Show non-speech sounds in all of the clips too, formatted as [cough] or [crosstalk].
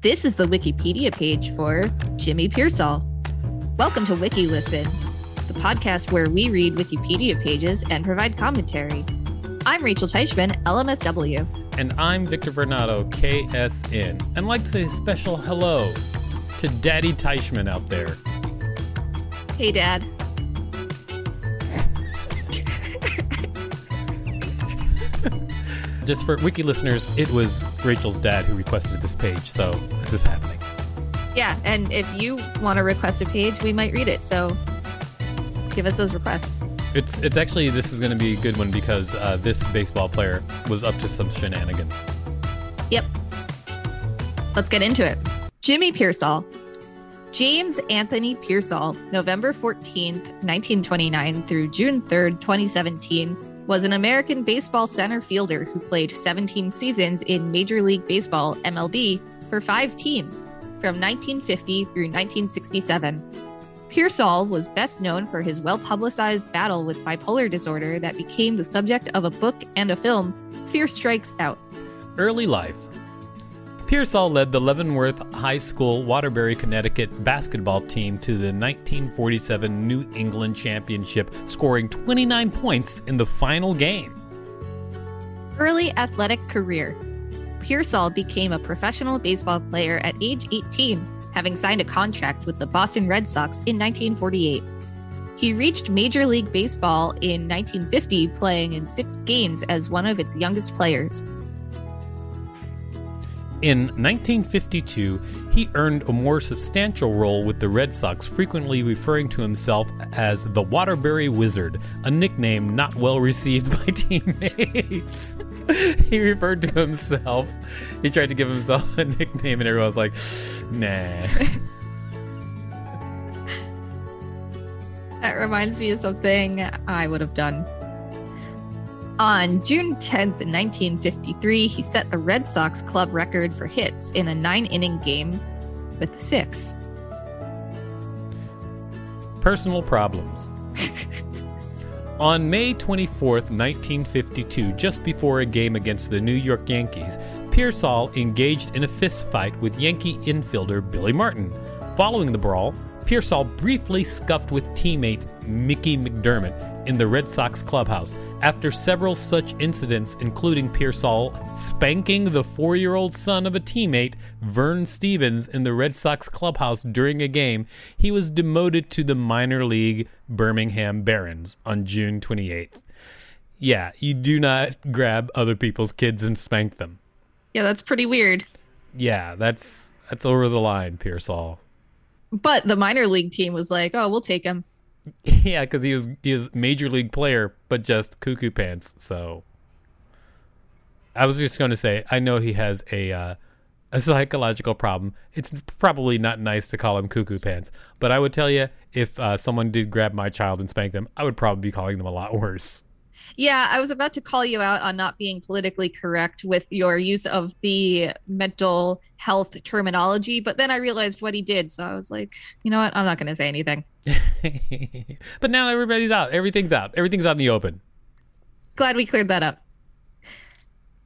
This is the Wikipedia page for Jimmy Piersall. Welcome to Wiki Listen, the podcast where we read Wikipedia pages and provide commentary. I'm Rachel Teichman, LMSW. And I'm Victor Varnado, KSN. And I'd like to say a special hello to Daddy Teichman out there. Hey, Dad. Just for wiki listeners, it was Rachel's dad who requested this page, so this is happening. Yeah, and if you want to request a page, we might read it. So give us those requests. It's it's actually this is going to be a good one because uh, this baseball player was up to some shenanigans. Yep. Let's get into it. Jimmy Piersall. James Anthony Piersall, November 14th, 1929 through June 3rd, 2017, was an American baseball center fielder who played 17 seasons in Major League Baseball MLB for five teams from 1950 through 1967. Piersall was best known for his well publicized battle with bipolar disorder that became the subject of a book and a film, Fear Strikes Out. Early life. Piersall led the Leavenworth High School Waterbury, Connecticut basketball team to the 1947 New England Championship, scoring 29 points in the final game. Early athletic career. Piersall became a professional baseball player at age 18, having signed a contract with the Boston Red Sox in 1948. He reached Major League Baseball in 1950, playing in six games as one of its youngest players. In 1952, he earned a more substantial role with the Red Sox, frequently referring to himself as the Waterbury Wizard, a nickname not well received [laughs] by teammates. he referred to himself, he tried to give himself [laughs] a nickname, and everyone was like, nah. [laughs] That reminds me of something I would have done. On June 10th, 1953, he set the Red Sox club record for hits in a nine inning game with six. Personal problems. [laughs] On May 24th, 1952, just before a game against the New York Yankees, Piersall engaged in a fistfight with Yankee infielder Billy Martin. Following the brawl, Piersall briefly scuffed with teammate Mickey McDermott in the Red Sox clubhouse. After several such incidents, including Piersall spanking the four year old son of a teammate, Vern Stephens, in the Red Sox clubhouse during a game, he was demoted to the minor league Birmingham Barons on June 28th. Yeah, you do not grab other people's kids and spank them. Yeah, that's pretty weird. Yeah, that's that's over the line, Piersall. But the minor league team was like, "Oh, we'll take him." [laughs] Yeah, because he was he was major league player, but just cuckoo pants. So I was just going to say, I know he has a uh, a psychological problem. It's probably not nice to call him cuckoo pants, but I would tell you if uh, someone did grab my child and spank them, I would probably be calling them a lot [laughs] worse. Yeah, I was about to call you out on not being politically correct with your use of the mental health terminology, but then I realized what he did. So I was like, you know what? I'm not going to say anything. [laughs] but now everybody's out. Everything's out. Everything's out in the open. Glad we cleared that up.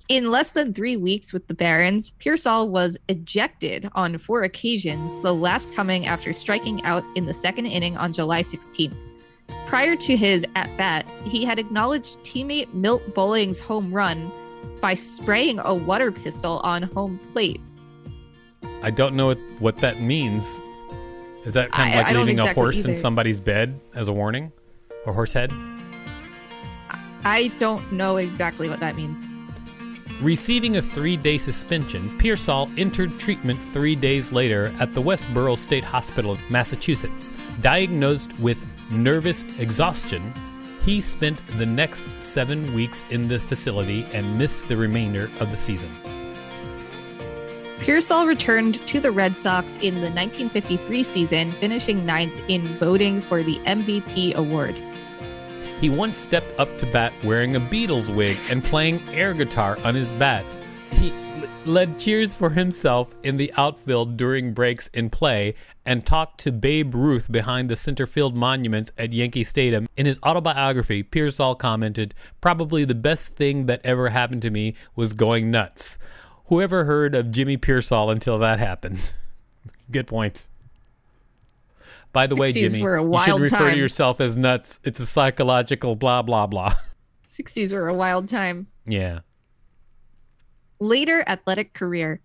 In less than three weeks with the Barons, Piersall was ejected on four occasions, the last coming after striking out in the second inning on July 16th. Prior to his at bat, he had acknowledged teammate Milt Bolling's home run by spraying a water pistol on home plate. I don't know what, what that means. Is that kind of I- like I leaving a exactly horse in somebody's bed as a warning? Or horse head? I don't know exactly what that means. Receiving a three day suspension, Piersall entered treatment three days later at the Westborough State Hospital, Massachusetts. Diagnosed with nervous exhaustion, he spent the next seven weeks in the facility and missed the remainder of the season. Piersall returned to the Red Sox in the 1953 season, finishing ninth in voting for the MVP award. He once stepped up to bat wearing a Beatles wig and playing air guitar on his bat. He led cheers for himself in the outfield during breaks in play and talked to Babe Ruth behind the center field monuments at Yankee Stadium. In his autobiography, Piersall commented, Probably the best thing that ever happened to me was going nuts. Whoever heard of Jimmy Piersall until that happened? [laughs] Good points. By the way, Jimmy, you should refer time. to yourself as nuts. It's a psychological blah blah blah. 60s were a wild time. [laughs] yeah. Later athletic career.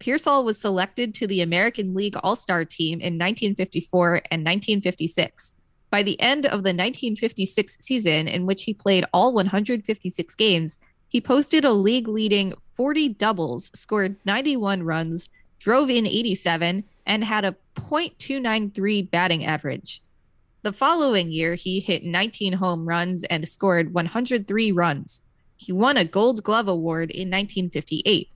Piersall was selected to the American League All Star team in 1954 and 1956. By the end of the 1956 season, in which he played all 156 games, he posted a league leading 40 doubles, scored 91 runs, drove in 87, and had a .293 batting average. The following year, he hit 19 home runs and scored 103 runs. He won a Gold Glove Award in 1958.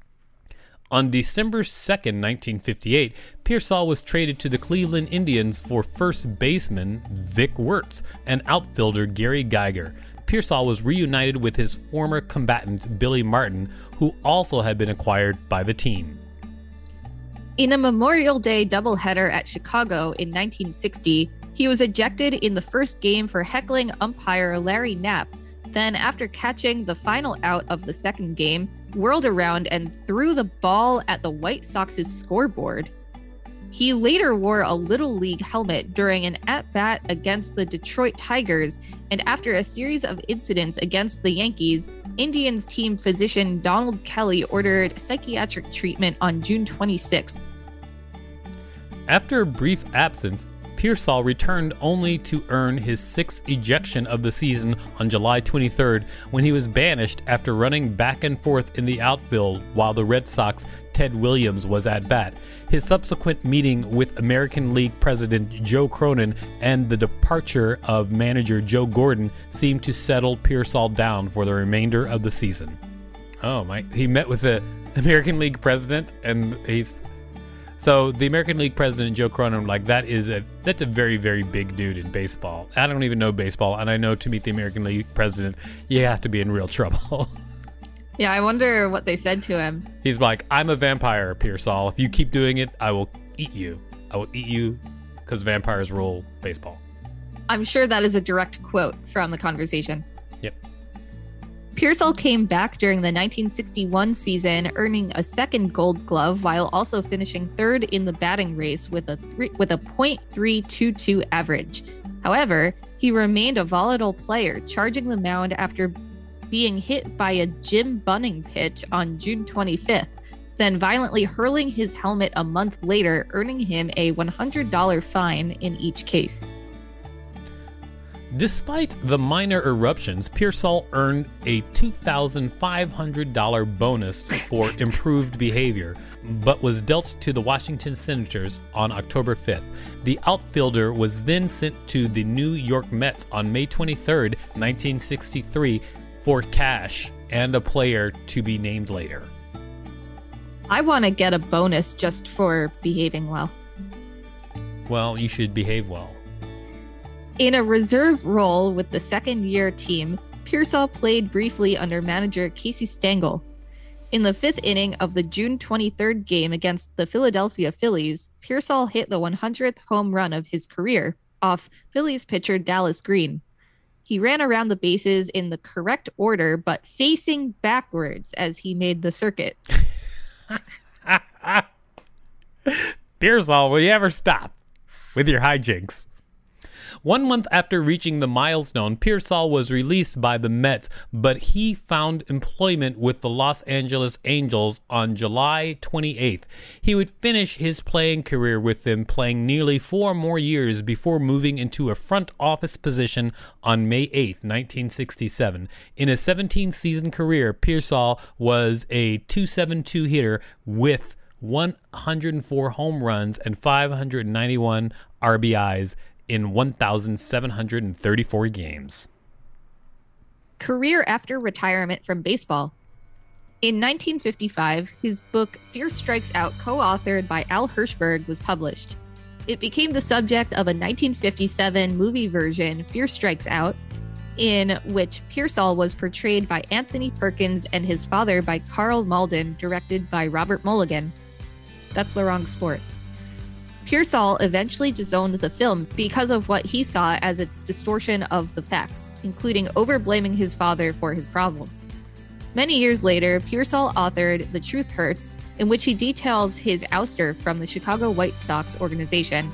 On December 2nd, 1958, Piersall was traded to the Cleveland Indians for first baseman Vic Wertz and outfielder Gary Geiger. Piersall was reunited with his former combatant Billy Martin, who also had been acquired by the team. In a Memorial Day doubleheader at Chicago in 1960, he was ejected in the first game for heckling umpire Larry Napp. Then, after catching the final out of the second game, whirled around and threw the ball at the White Sox's scoreboard. He later wore a Little League helmet during an at bat against the Detroit Tigers, and after a series of incidents against the Yankees, Indians team physician Donald Kelly ordered psychiatric treatment on June 26th. After a brief absence, Piersall returned only to earn his sixth ejection of the season on July 23rd when he was banished after running back and forth in the outfield while the Red Sox Ted Williams was at bat. His subsequent meeting with American League President Joe Cronin and the departure of manager Joe Gordon seemed to settle Piersall down for the remainder of the season. Oh my! He met with the American League president, and he's so the American League president Joe Cronin, like that is a that's a very very big dude in baseball. I don't even know baseball, and I know to meet the American League president, you have to be in real [laughs] trouble. Yeah, I wonder what they said to him. He's like, I'm a vampire, Piersall. If you keep doing it, I will eat you. I will eat you because vampires rule baseball. I'm sure that is a direct quote from the conversation. Yep. Piersall came back during the 1961 season, earning a second Gold Glove while also finishing third in the batting race with a three, with a .322 average. However, he remained a volatile player, charging the mound after being hit by a Jim Bunning pitch on June 25th, then violently hurling his helmet a month later, earning him a $100 fine in each case. Despite the minor eruptions, Piersall earned a $2,500 bonus for [laughs] improved behavior, but was dealt to the Washington Senators on October 5th. The outfielder was then sent to the New York Mets on May 23, 1963, for cash and a player to be named later. I want to get a bonus just for behaving well. Well, you should behave well. In a reserve role with the second year team, Piersall played briefly under manager Casey Stengel. In the fifth inning of the June 23rd game against the Philadelphia Phillies, Piersall hit the 100th home run of his career off Phillies pitcher Dallas Green. He ran around the bases in the correct order, but facing backwards as he made the circuit. [laughs] Piersall, will you ever stop with your hijinks? One month after reaching the milestone, Piersall was released by the Mets, but he found employment with the Los Angeles Angels on July 28th. He would finish his playing career with them, playing nearly four more years before moving into a front office position on May 8th, 1967. In a 17 season career, Piersall was a 272 hitter with 104 home runs and 591 RBIs in 1,734 games. Career after retirement from baseball. In 1955, his book Fear Strikes Out, co authored by Al Hirschberg, was published. It became the subject of a 1957 movie version, Fear Strikes Out, in which Piersall was portrayed by Anthony Perkins and his father by Karl Malden, directed by Robert Mulligan. That's the wrong sport. Piersall eventually disowned the film because of what he saw as its distortion of the facts, including overblaming his father for his problems. Many years later, Piersall authored The Truth Hurts, in which he details his ouster from the Chicago White Sox organization.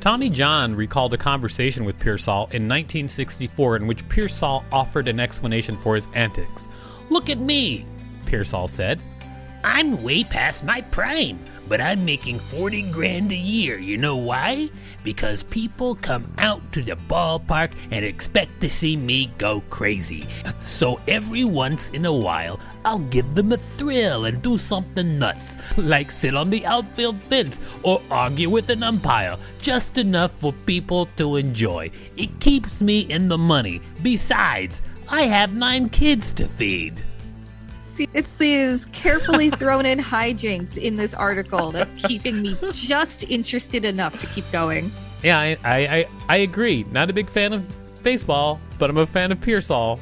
Tommy John recalled a conversation with Piersall in 1964 in which Piersall offered an explanation for his antics. Look at me, Piersall said. I'm way past my prime, but I'm making 40 grand a year. You know why? Because people come out to the ballpark and expect to see me go crazy. So every once in a while, I'll give them a thrill and do something nuts, like sit on the outfield fence or argue with an umpire, just enough for people to enjoy. It keeps me in the money. Besides, I have nine kids to feed. See, it's these carefully thrown in hijinks in this article that's keeping me just interested enough to keep going. Yeah, I, I, I, I agree. Not a big fan of baseball, but I'm a fan of Piersall.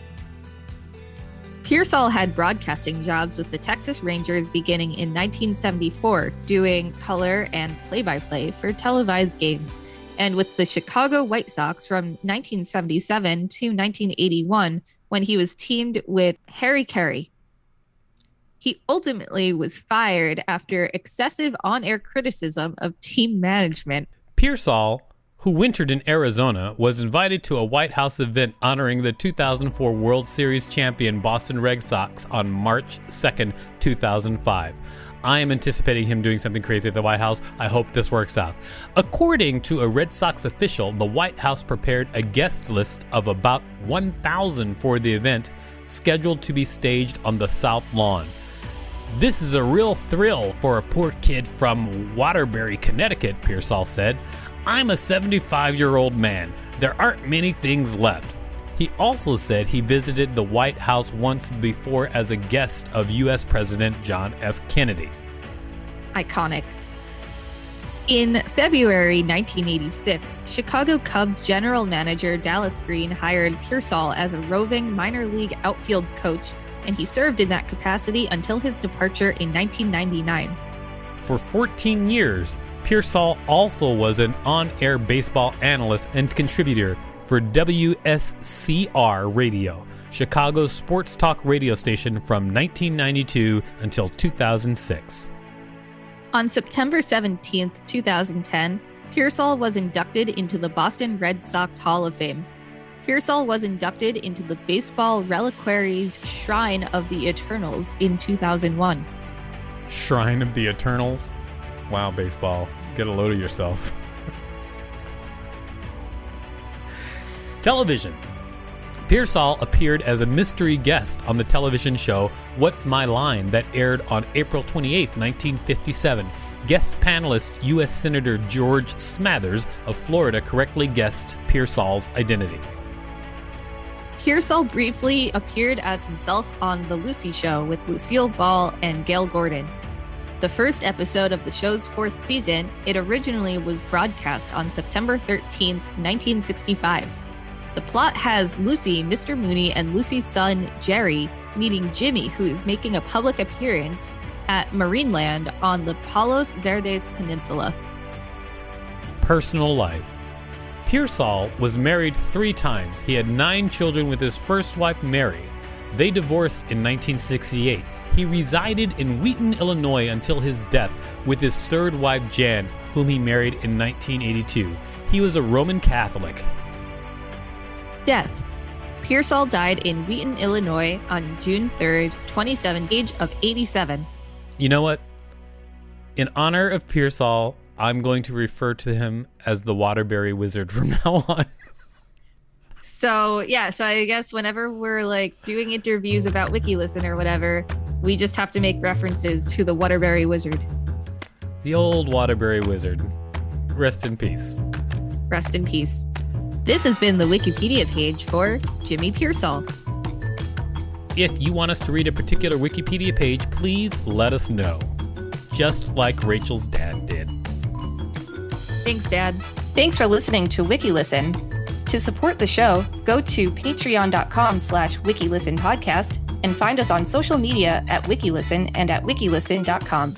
Piersall had broadcasting jobs with the Texas Rangers beginning in 1974, doing color and play by play for televised games, and with the Chicago White Sox from 1977 to 1981 when he was teamed with Harry Caray. He ultimately was fired after excessive on air criticism of team management. Piersall, who wintered in Arizona, was invited to a White House event honoring the 2004 World Series champion Boston Red Sox on March 2nd, 2005. I am anticipating him doing something crazy at the White House. I hope this works out. According to a Red Sox official, the White House prepared a guest list of about 1,000 for the event, scheduled to be staged on the South Lawn. This is a real thrill for a poor kid from Waterbury, Connecticut, Piersall said. I'm a 75 year old man. There aren't many things left. He also said he visited the White House once before as a guest of U.S. President John F. Kennedy. Iconic. In February 1986, Chicago Cubs general manager Dallas Green hired Piersall as a roving minor league outfield coach and he served in that capacity until his departure in 1999. For 14 years, Piersall also was an on air baseball analyst and contributor for WSCR Radio, Chicago's sports talk radio station from 1992 until 2006. On September 17, 2010, Piersall was inducted into the Boston Red Sox Hall of Fame Piersall was inducted into the Baseball Reliquary's Shrine of the Eternals in 2001. Shrine of the Eternals? Wow, baseball. Get a load of yourself. [laughs] Television. Piersall appeared as a mystery guest on the television show What's My Line that aired on April 28, 1957. Guest panelist U.S. Senator George Smathers of Florida correctly guessed Piersall's identity. Piersall briefly appeared as himself on The Lucy Show with Lucille Ball and Gale Gordon. The first episode of the show's fourth season, it originally was broadcast on September 13, 1965. The plot has Lucy, Mr. Mooney, and Lucy's son, Jerry, meeting Jimmy, who is making a public appearance at Marineland on the Palos Verdes Peninsula. Personal life. Piersall was married three times. He had nine children with his first wife, Mary. They divorced in 1968. He resided in Wheaton, Illinois until his death with his third wife, Jan, whom he married in 1982. He was a Roman Catholic. Death. Piersall died in Wheaton, Illinois on June 3rd, 27, age of 87. You know what? In honor of Piersall, I'm going to refer to him as the Waterbury Wizard from [laughs] now on. So yeah, so I guess whenever we're like doing interviews about WikiListen or whatever, we just have to make references to the Waterbury Wizard. The old Waterbury Wizard. Rest in peace. Rest in peace. This has been the Wikipedia page for Jimmy Piersall. If you want us to read a particular Wikipedia page, please let us know. Just like Rachel's dad did. Thanks, Dad. Thanks for listening to WikiListen. To support the show, go to patreon.com slash wikilistenpodcast and find us on social media at wikilisten and at wikilisten.com.